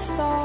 star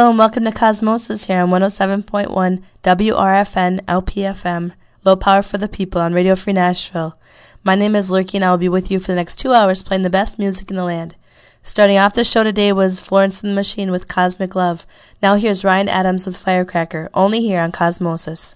Hello and welcome to Cosmosis here on 107.1 WRFN LPFM, low power for the people on Radio Free Nashville. My name is Lurky and I will be with you for the next two hours playing the best music in the land. Starting off the show today was Florence and the Machine with Cosmic Love. Now here's Ryan Adams with Firecracker, only here on Cosmosis.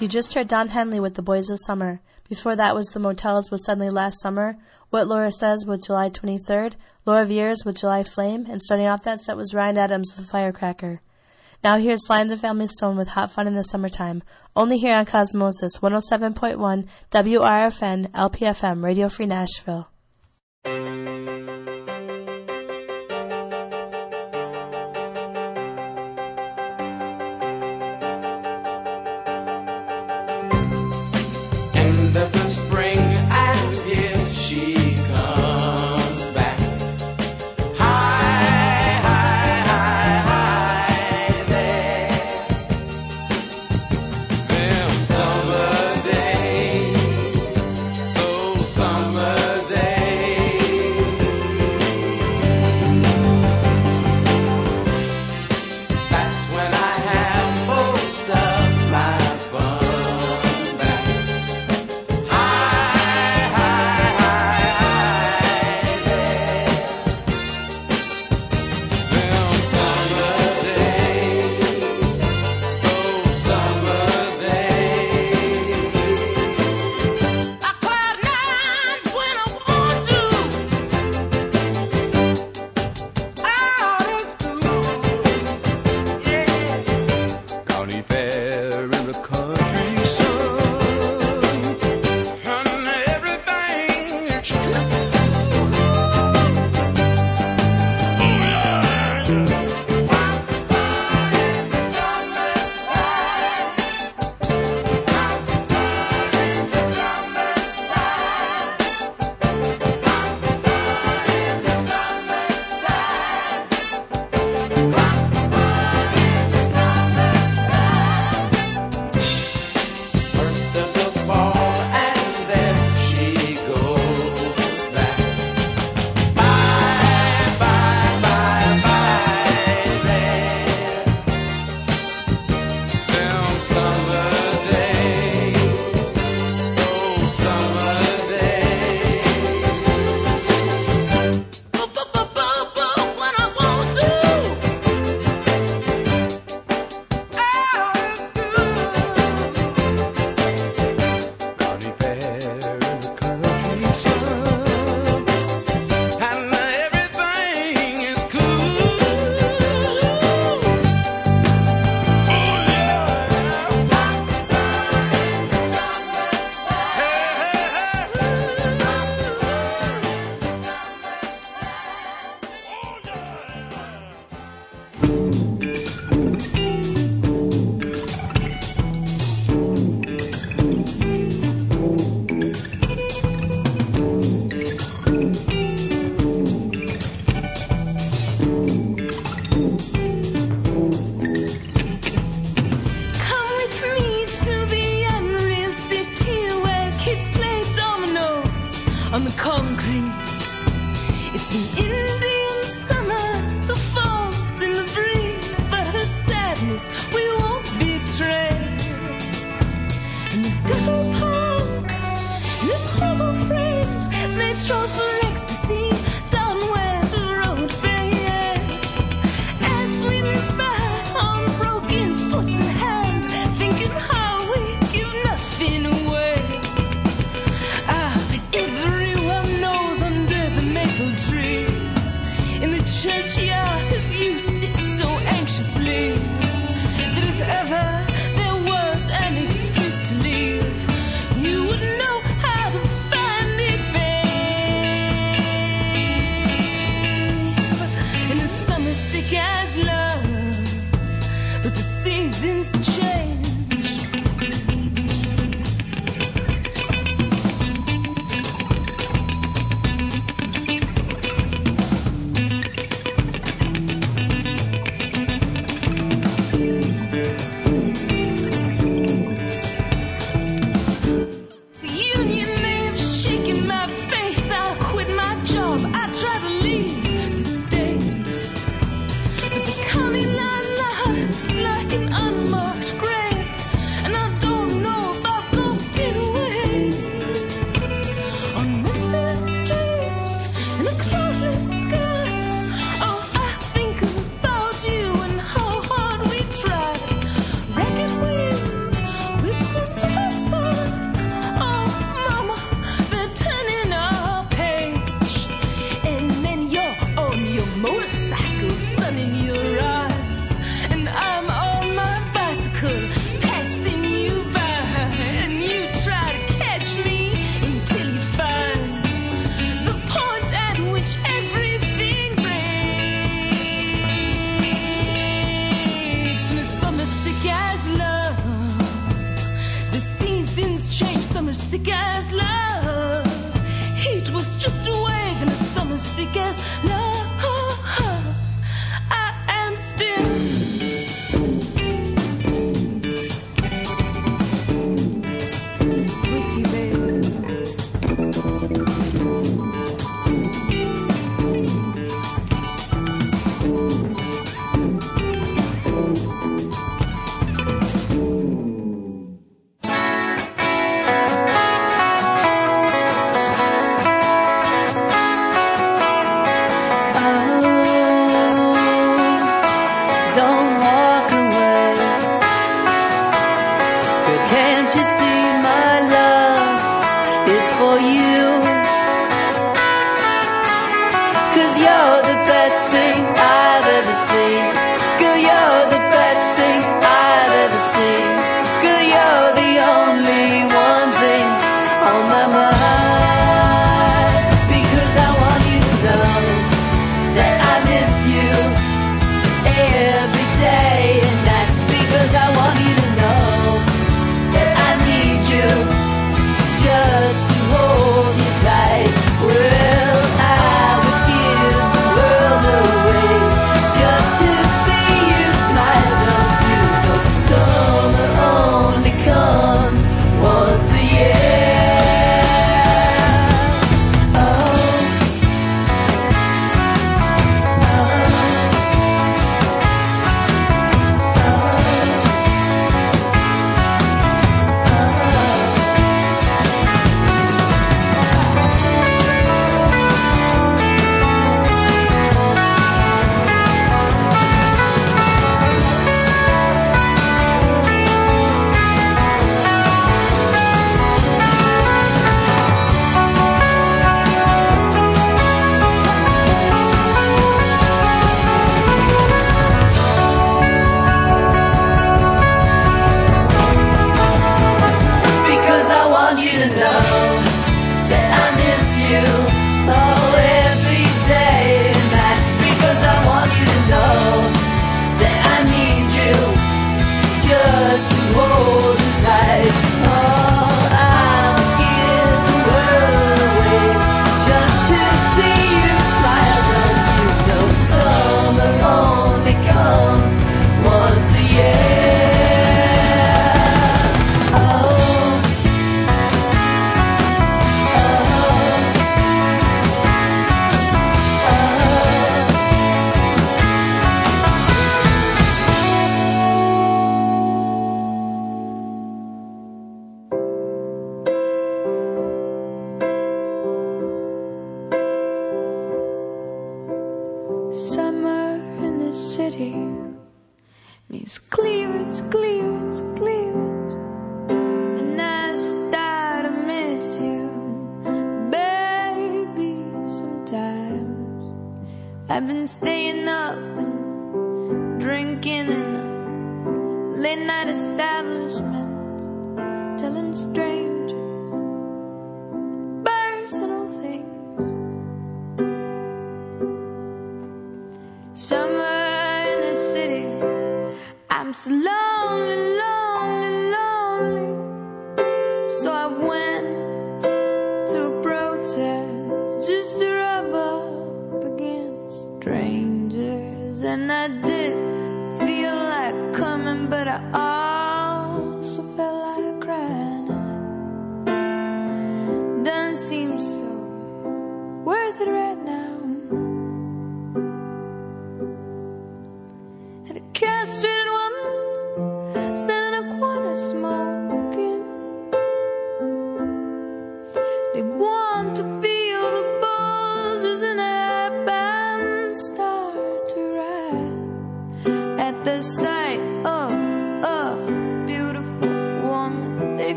You just heard Don Henley with The Boys of Summer. Before that was The Motels with Suddenly Last Summer, What Laura Says with July 23rd, Laura Veirs with July Flame, and starting off that set was Ryan Adams with Firecracker. Now here's Sly and the Family Stone with Hot Fun in the Summertime, only here on Cosmosis 107.1 WRFN LPFM Radio Free Nashville.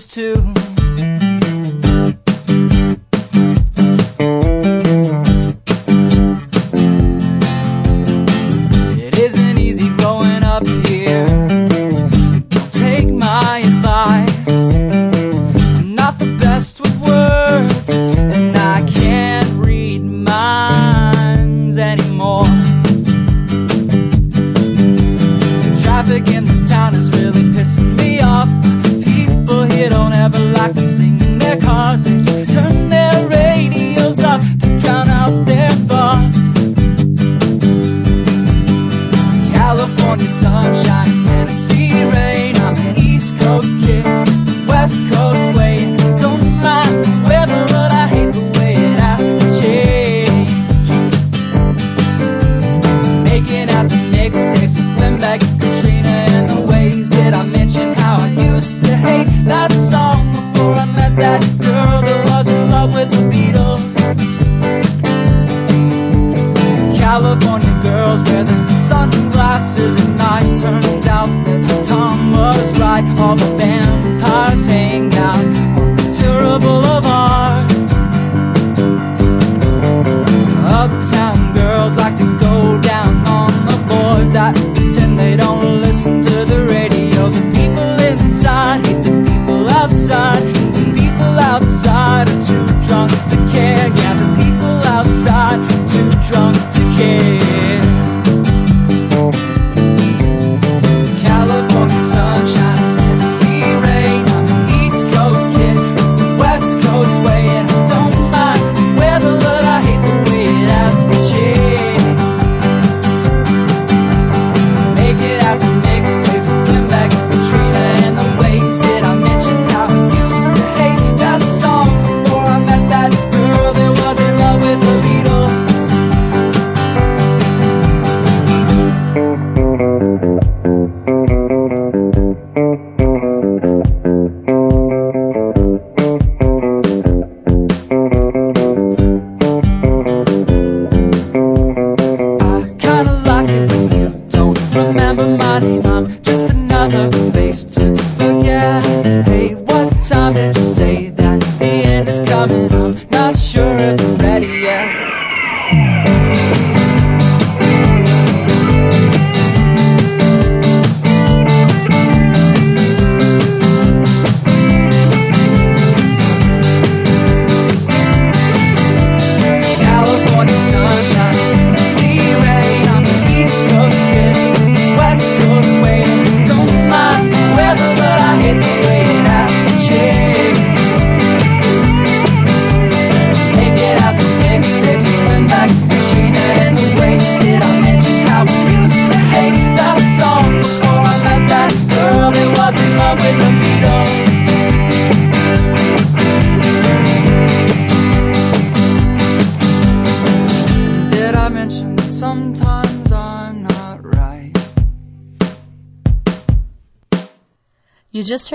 Sunglasses too.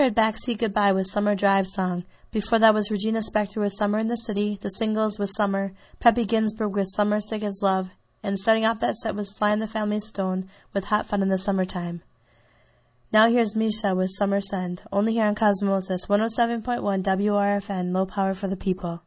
Heard Backseat Goodbye with Summer Drive song. Before that was Regina Spektor with Summer in the City, the singles with Summer, Peppy Ginsburg with Summer Sick as Love, and starting off that set was Sly and the Family Stone with Hot Fun in the Summertime. Now here's Misha with Summer's End, only here on Cosmosis 107.1 WRFN, low power for the people.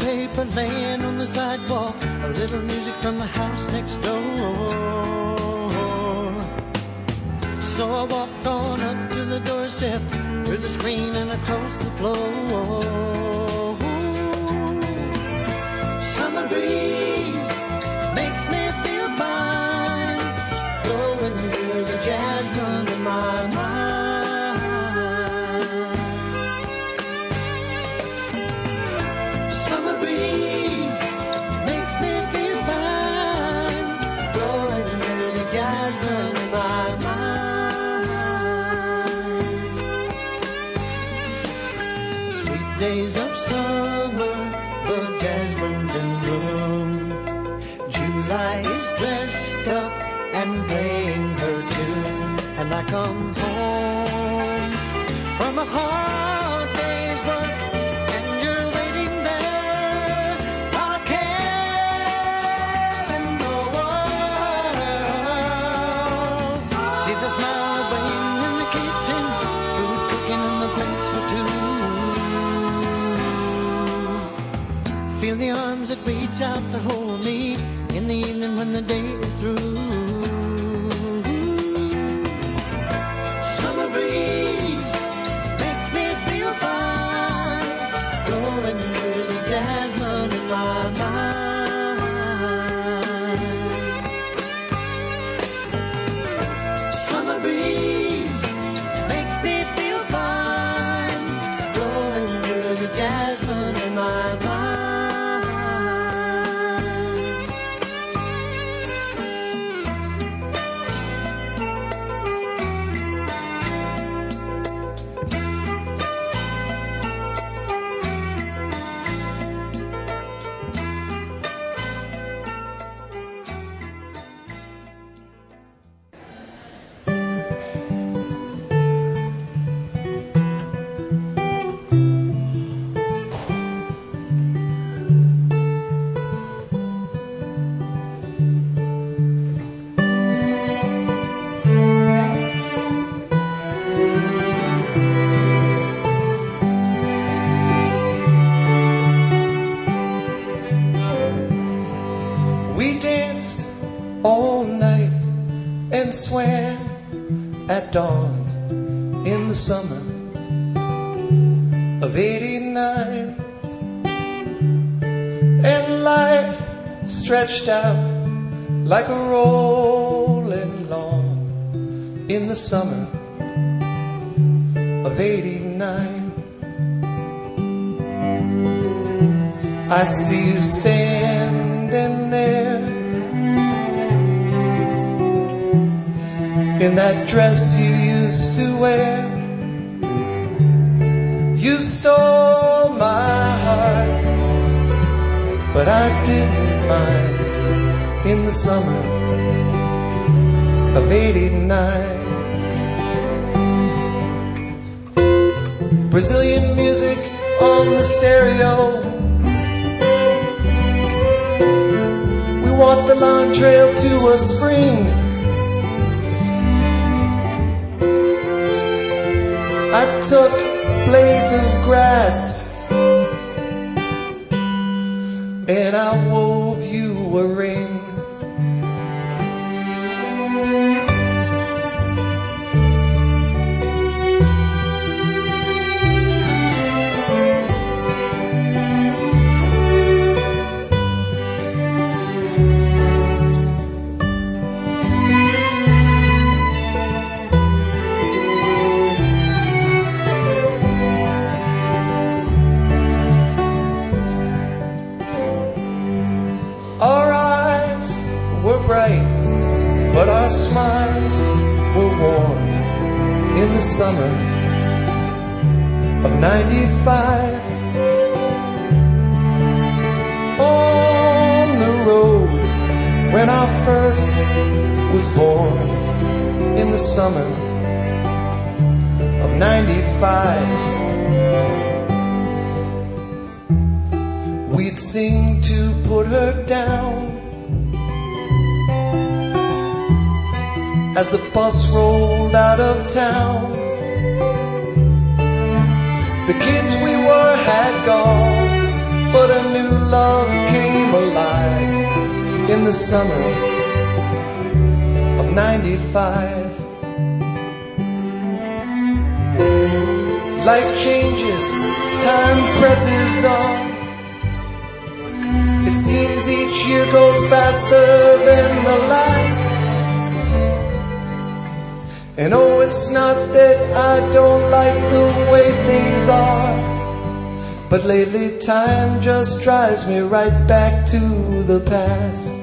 paper laying on the sidewalk, a little music from the house next door. So I walked on up to the doorstep, through the screen and across the floor. Summer breeze. To a spring. I took blades of grass and I wove you a ring. Summer of 95. On the road when our first was born in the summer of 95. We'd sing to put her down as the bus rolled out of town. The kids we were had gone, but a new love came alive in the summer of 95. Life changes, time presses on. It seems each year goes faster than the last. And oh, it's not that I don't like the way things are. But lately, time just drives me right back to the past.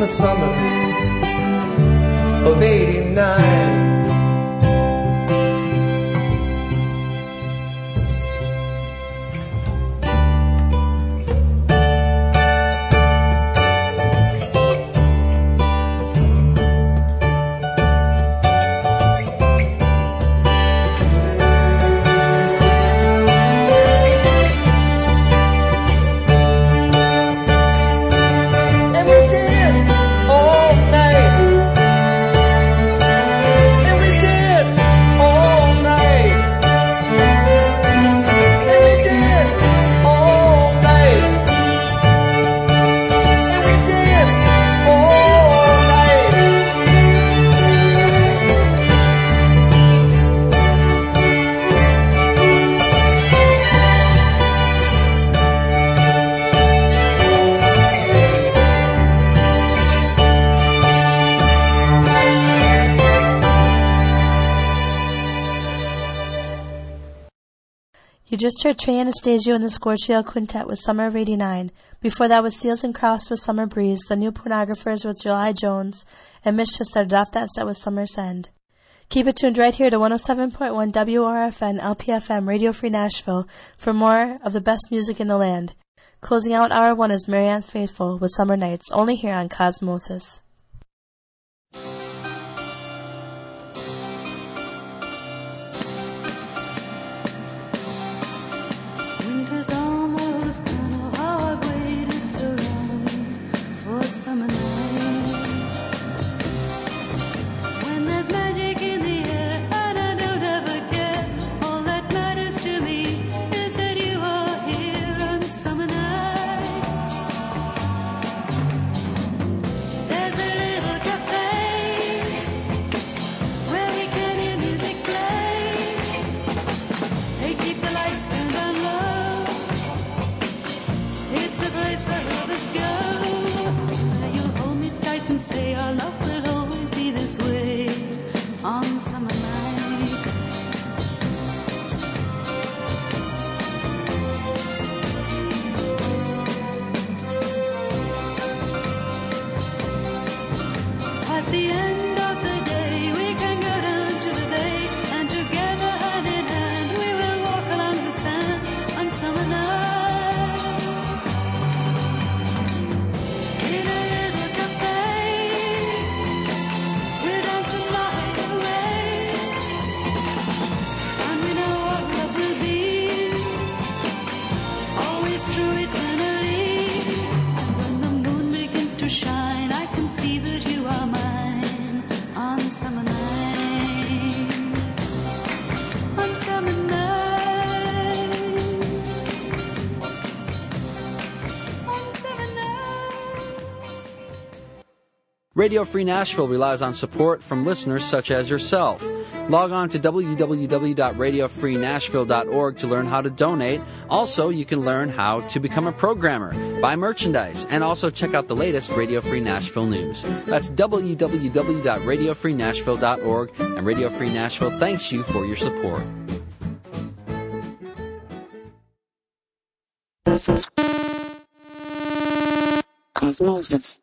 The summer just heard Trey Anastasio and the Scorchio Quintet with Summer of 89. Before that was Seals and Crofts with Summer Breeze, The New Pornographers with July Jones, and Misha started off that set with Summer's End. Keep it tuned right here to 107.1 WRFN LPFM Radio Free Nashville for more of the best music in the land. Closing out hour one is Marianne Faithfull with Summer Nights, only here on Cosmosis. say our love will always be this way. On Radio Free Nashville relies on support from listeners such as yourself. Log on to www.radiofreenashville.org to learn how to donate. Also, you can learn how to become a programmer, buy merchandise, and also check out the latest Radio Free Nashville news. That's www.radiofreenashville.org, and Radio Free Nashville thanks you for your support. This is Cosmosis.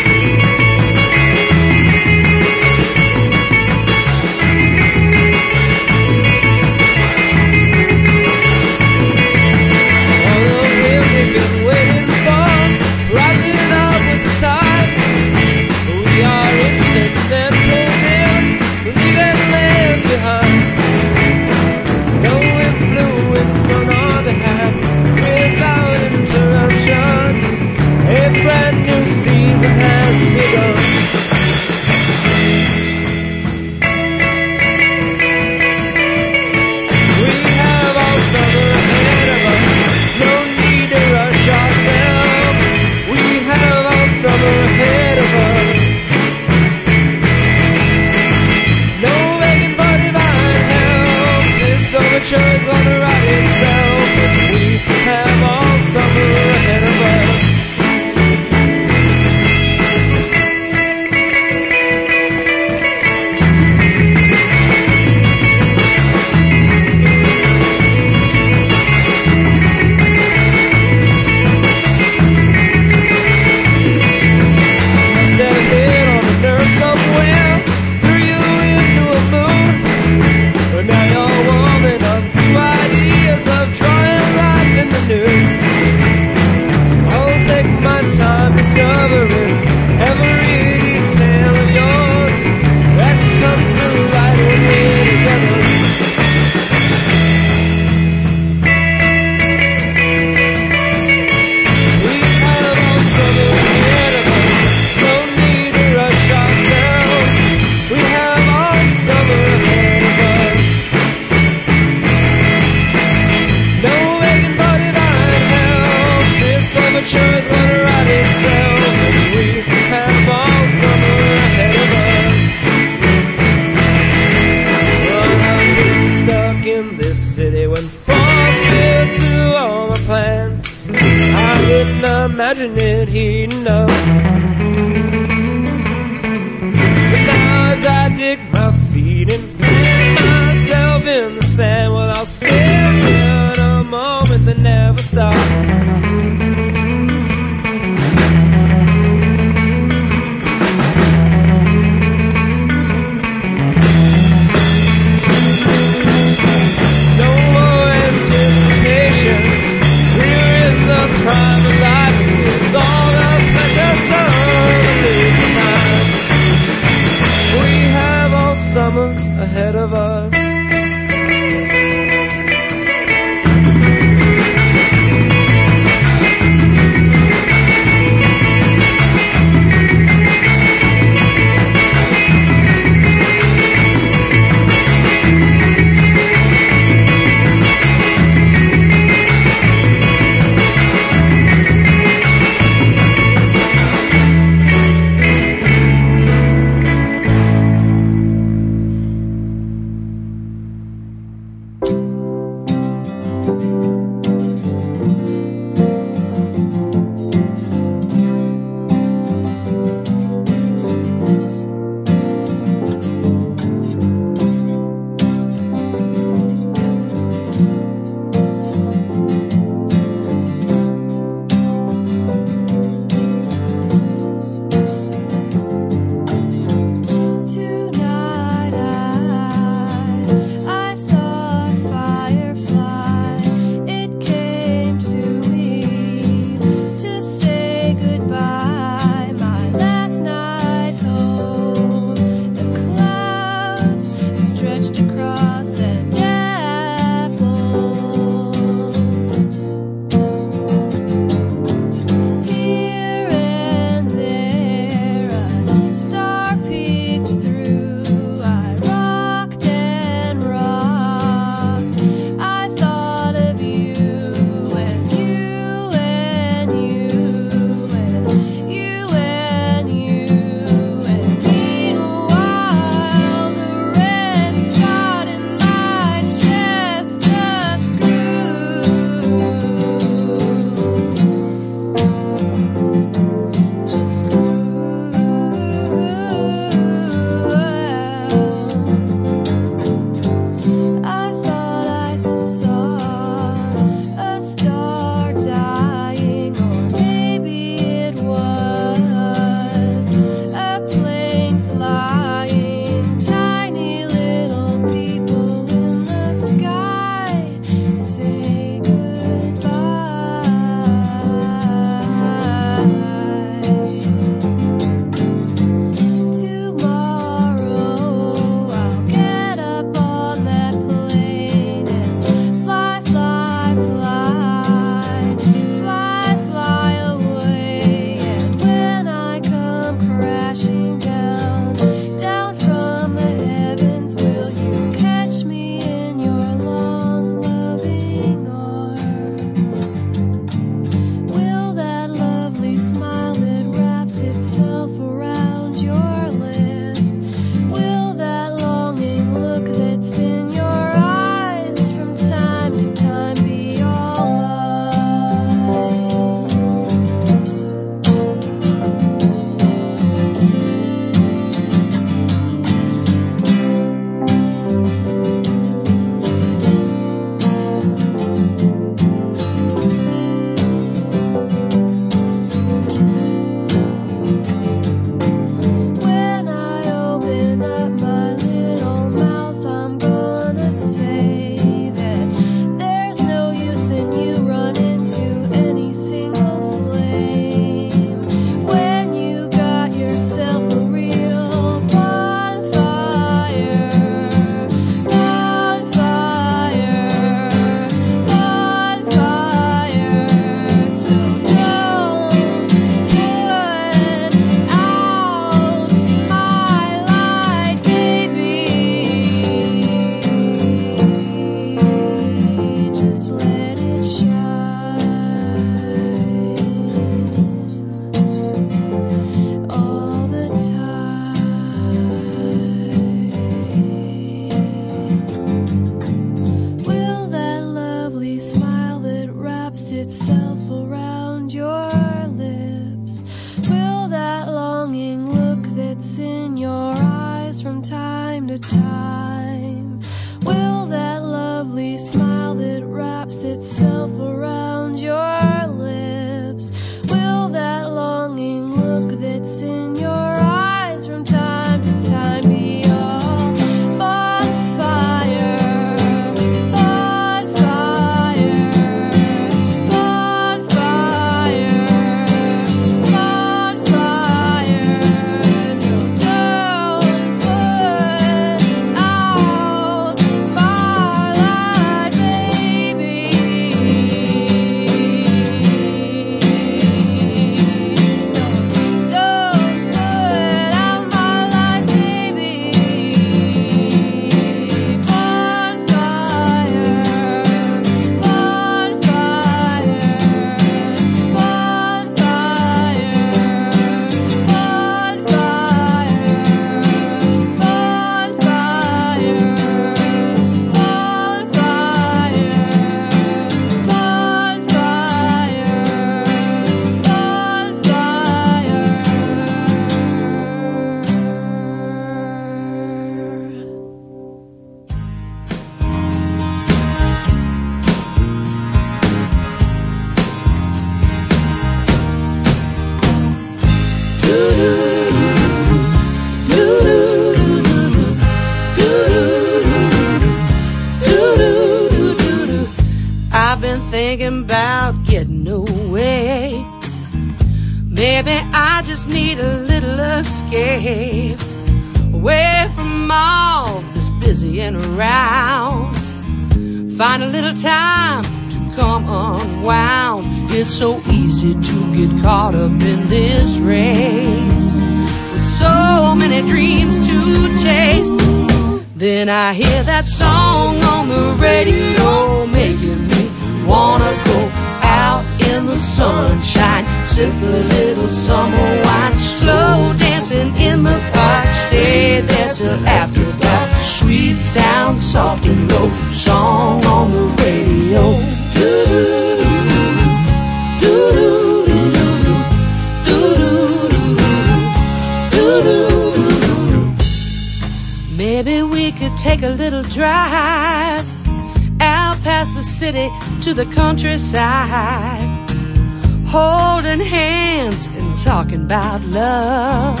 Countryside, holding hands and talking about love.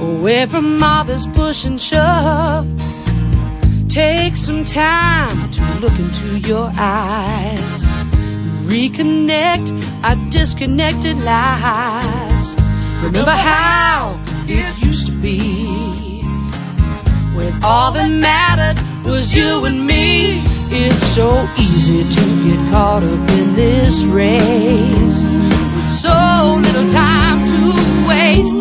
Away from all this push and shove, take some time to look into your eyes, reconnect our disconnected lives. Remember how it used to be when all that mattered was you and me. It's so easy to get caught up in this race with so little time to waste.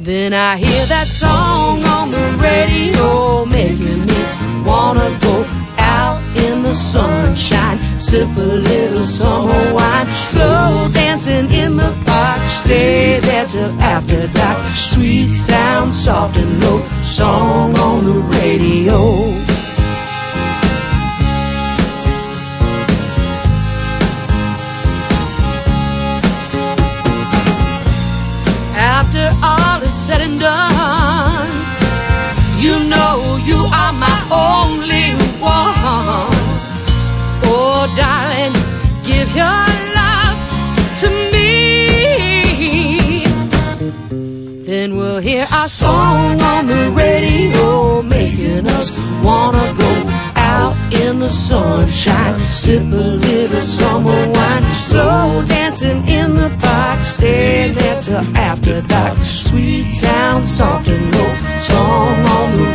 Then I hear that song on the radio making me wanna go out in the sunshine, sip a little summer wine, slow dancing in the park, stay there till after dark. Sweet sound, soft and low, song on the radio. Hear our song on the radio, making us wanna go out in the sunshine, sip a little summer wine, slow dancing in the park, stay there till after dark. Sweet sound, soft and low, song on the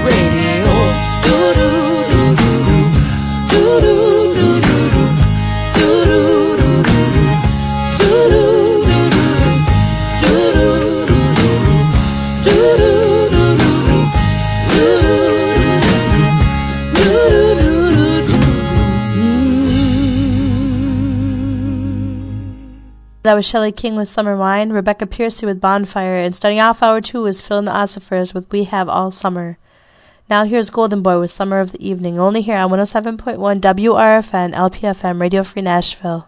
That was Shelley King with Summer Wine, Rebecca Piercy with Bonfire, and starting off hour two was Phil and the Ossifers with We Have All Summer. Now here's Golden Boy with Summer of the Evening, only here on 107.1 WRFN LPFM Radio Free Nashville.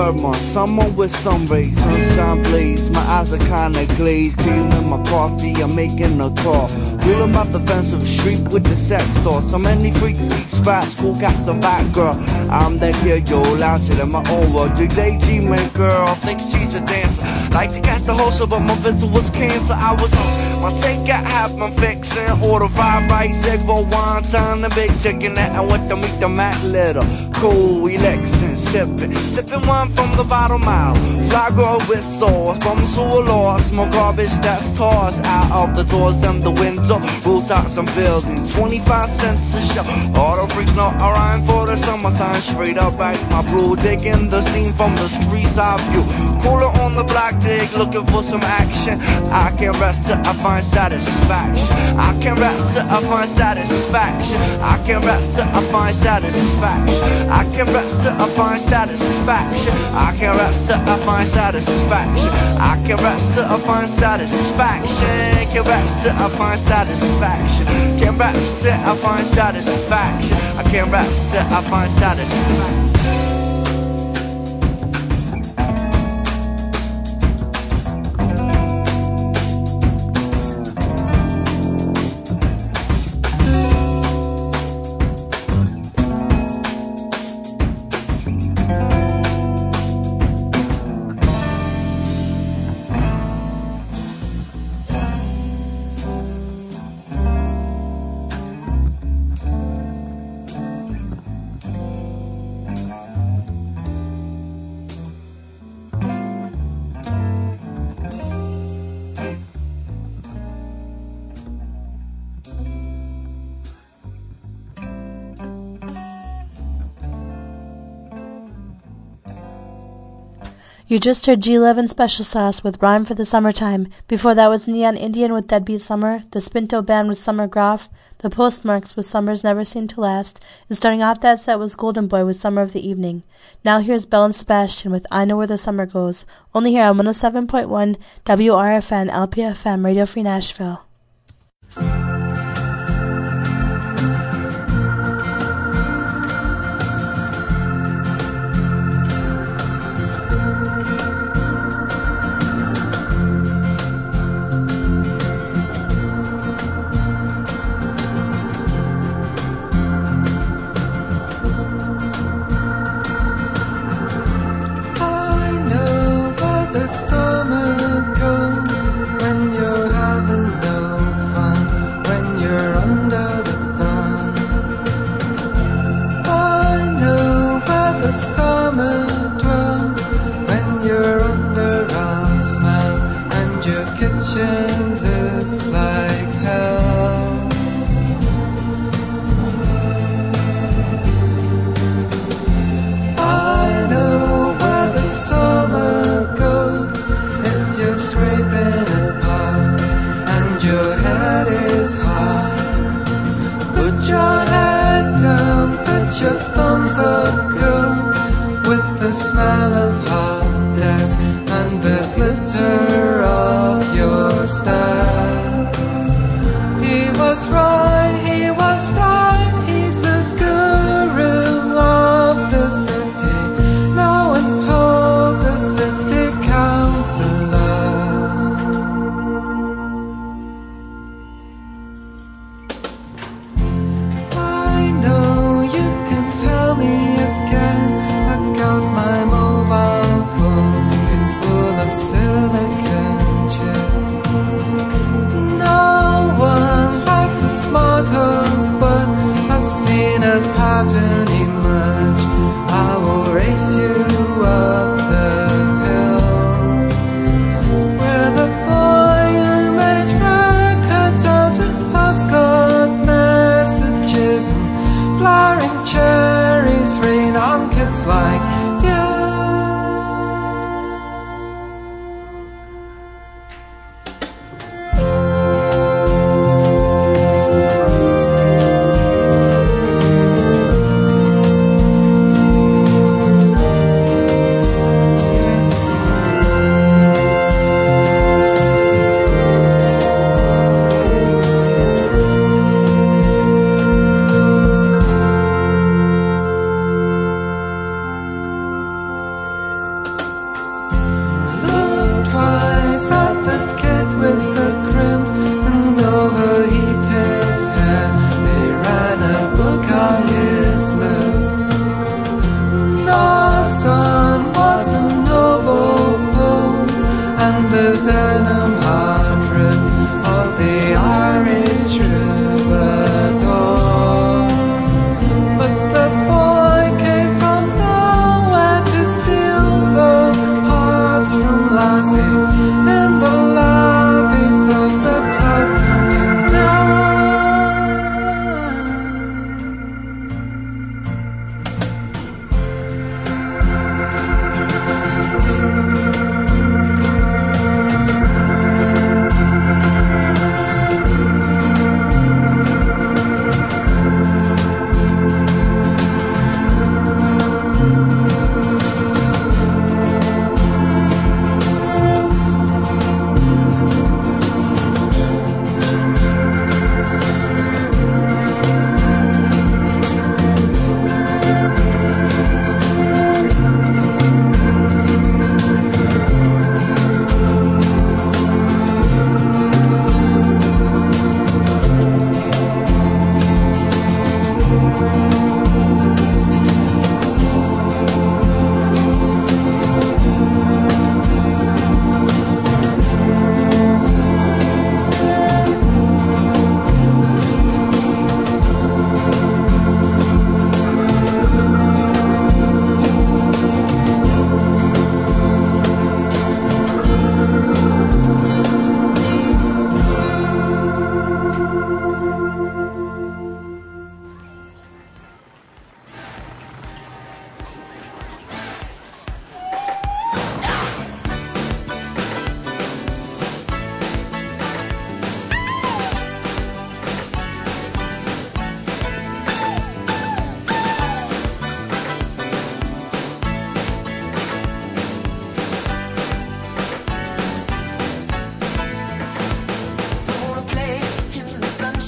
Third month, summer with sun rays, sunshine blaze. My eyes are kinda glazed, creaming my coffee, I'm making a call. Wheeling up the of street with the sex store. So many freaks, spots, cool got a fat girl. I'm that kid, yo, lounging in my own world. Dig daydreaming girl, thinks she's a dancer. Like to catch the hustle, but my visit was cancer. I was on my take got half my fixing. Order five rice, egg for one time, the big chicken that I went to meet the Mac little. Cool election, sipping, sipping one from the bottom out. Fly girl with sauce from lost. More garbage that's tossed out of the doors and the window. Rooftops and buildings, 25 cents a show. All the freaks know I for the summertime. Straight up back my blue, digging the scene from the streets I view. Cooler on the block, dig, looking for some action. I can't rest till I find satisfaction. I can't rest till I find satisfaction. I can't rest till I find satisfaction. I can't rest I find satisfaction. I can't rest I find satisfaction. I can't rest I find satisfaction. Can't rest I find satisfaction. Can't rest I find satisfaction. I can't rest I find satisfaction. You just heard G11 Special Sauce with Rhyme for the Summertime. Before that was Neon Indian with Deadbeat Summer, the Spinto Band with Summer Grof, the Postmarks with Summers Never Seem to Last, and starting off that set was Golden Boy with Summer of the Evening. Now here's Belle and Sebastian with I Know Where the Summer Goes, only here on 107.1 WRFN LPFM Radio Free Nashville. Girl, with the smell of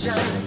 sunshine.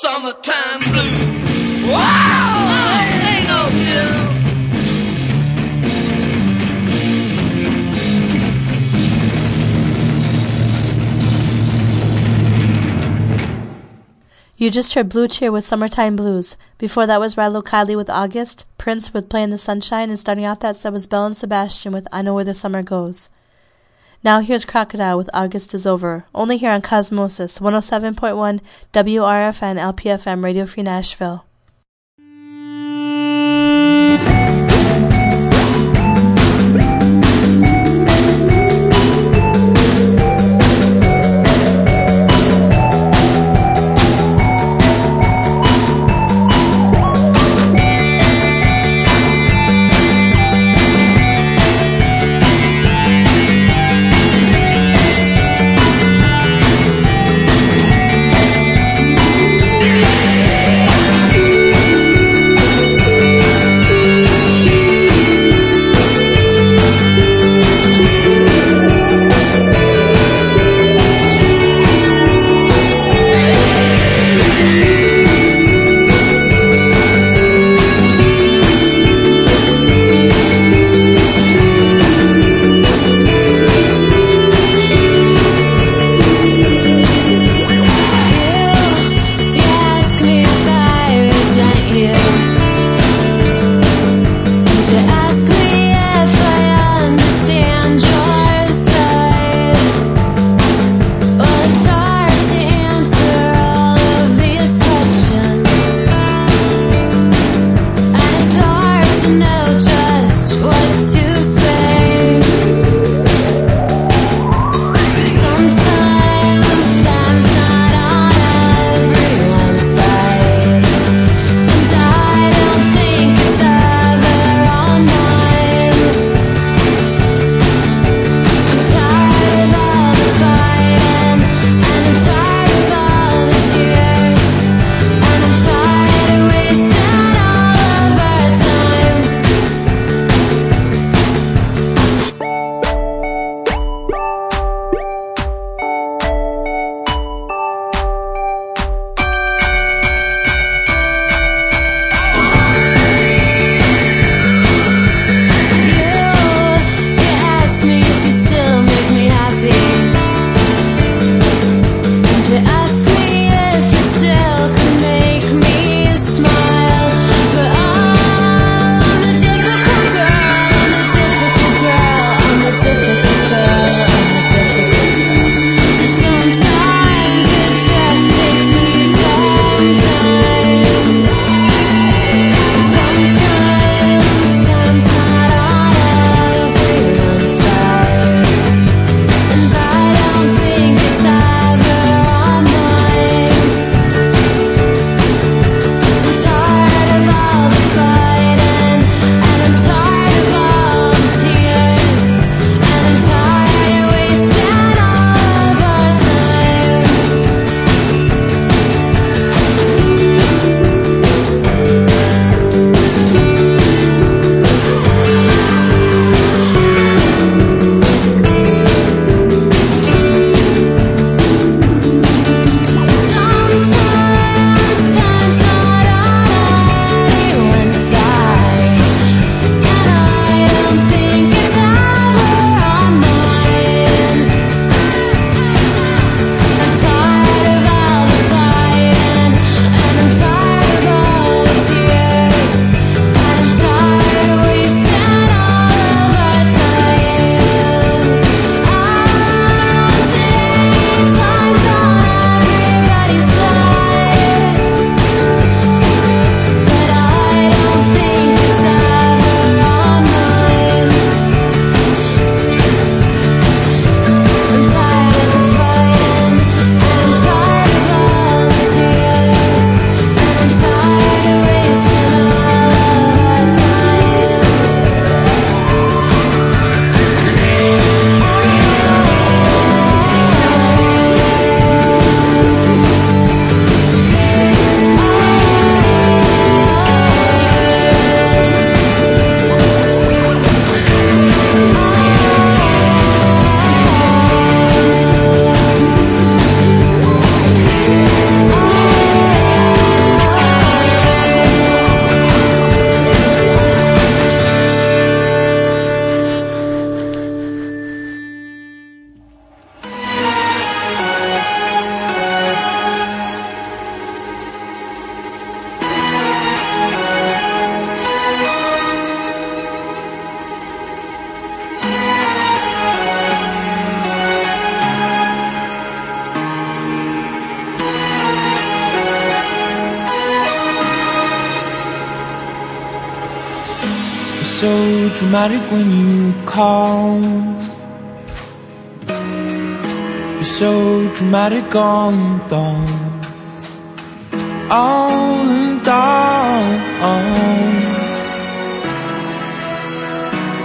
summertime blue. Wow! You just heard Blue Cheer with Summertime Blues. Before that was Rilo Kiley with August, Prince with Play in the Sunshine, and starting off that set was Belle and Sebastian with I Know Where the Summer Goes. Now here's Crocodile with August is Over, only here on Cosmosis 107.1 WRFN LPFM Radio Free Nashville.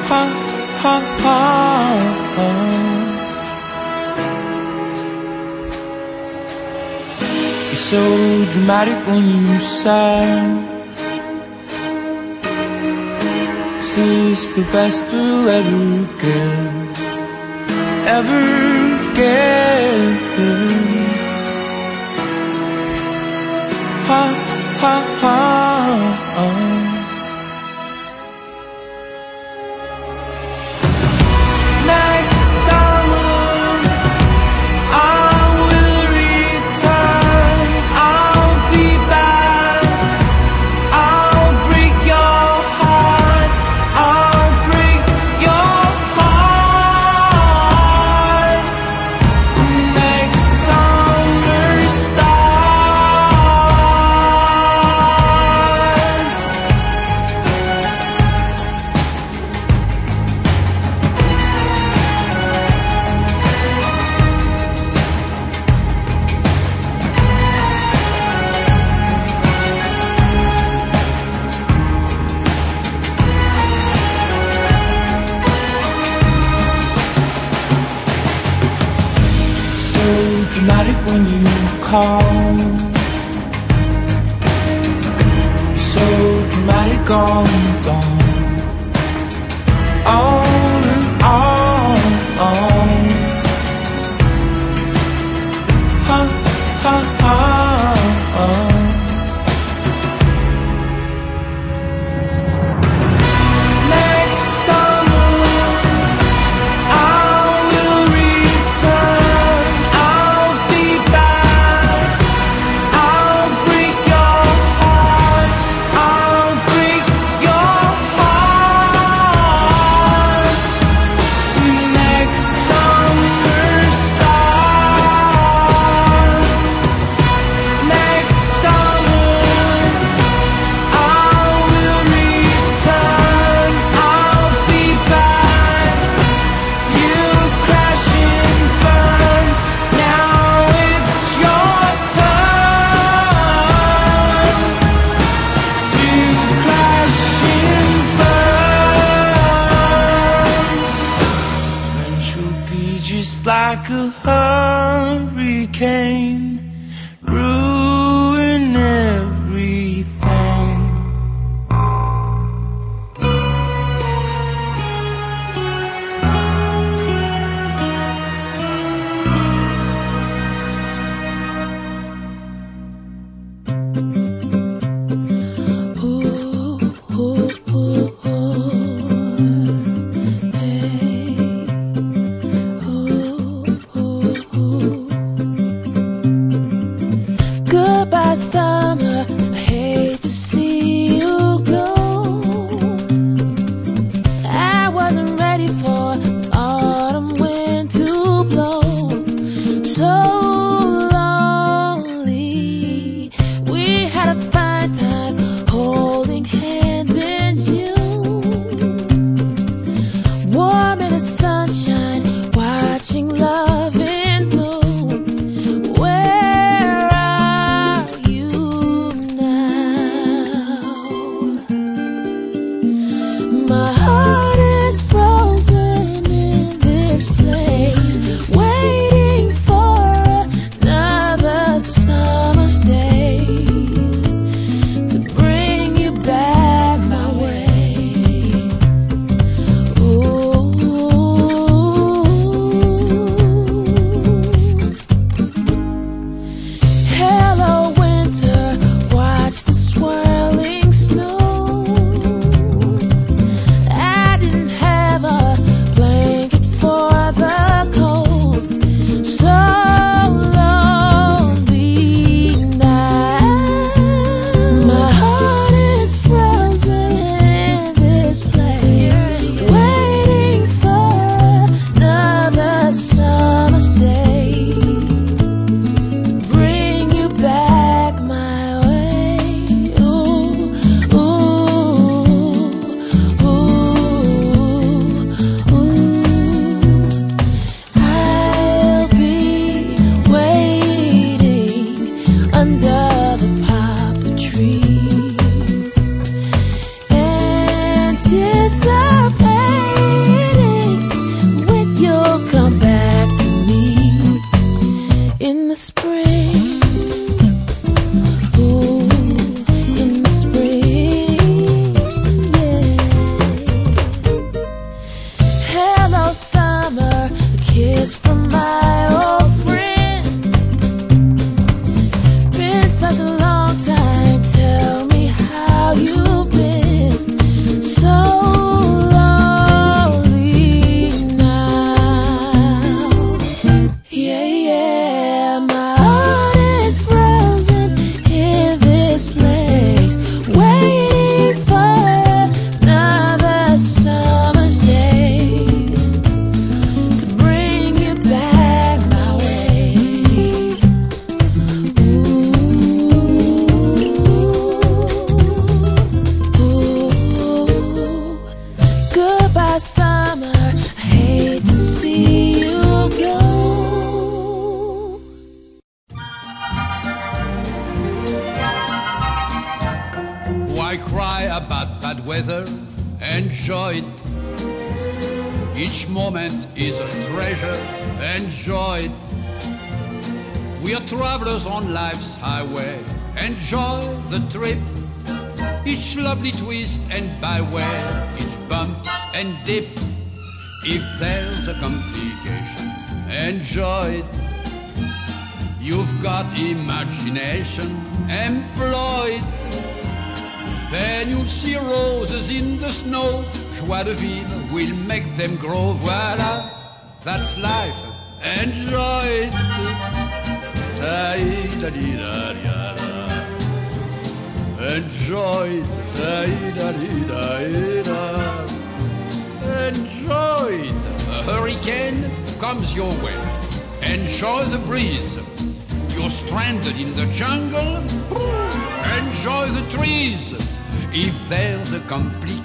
Ha, ha, ha, ha You're so dramatic when you sigh This is the best we'll ever get Ever again. Ha, ha, ha.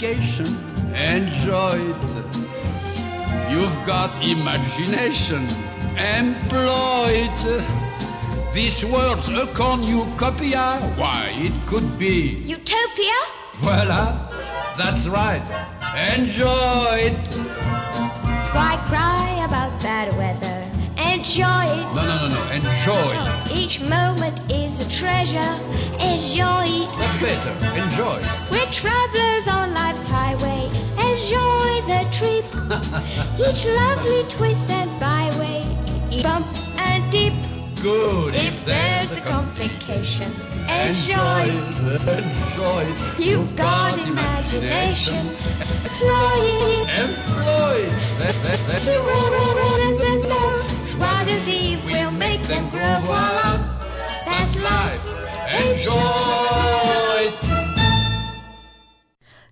Enjoy it. You've got imagination. Employ it. This world's a cornucopia. Why, it could be. Utopia? Voila, that's right. Enjoy it. Cry, cry about bad weather. Enjoy it. No, no, no, no. Enjoy. It. Each moment is a treasure. Enjoy it. That's better. Enjoy. We're travelers on life's highway. Enjoy the trip. Each lovely twist and byway. Bump and dip. Good. If there's a complication, Enjoy enjoy it. it. Enjoy it. You've got imagination. Employ it. Employ it. To roll and love. Vivre will make them grow. Voila. That's life. Enjoy.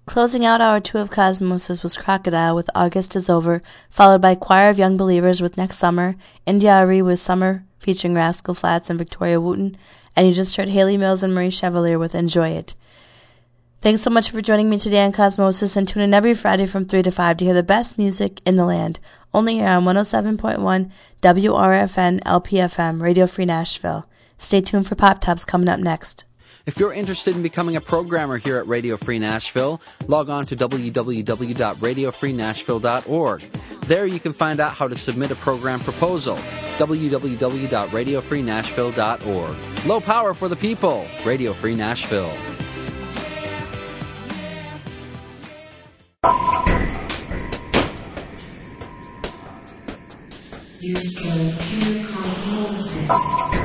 Closing out our two of Cosmosis was Crocodile with August is Over, followed by Choir of Young Believers with Next Summer, India.Arie with Summer featuring Rascal Flatts and Victoria Wooten, and you just heard Hayley Mills and Marie Chevalier with Enjoy It. Thanks so much for joining me today on Cosmosis and tune in every Friday from 3 to 5 to hear the best music in the land. Only here on 107.1 WRFN LPFM, Radio Free Nashville. Stay tuned for Pop Tops coming up next. If you're interested in becoming a programmer here at Radio Free Nashville, log on to www.radiofreenashville.org. There you can find out how to submit a program proposal. www.radiofreenashville.org. Low power for the people. Radio Free Nashville. You can hear Cosmosis.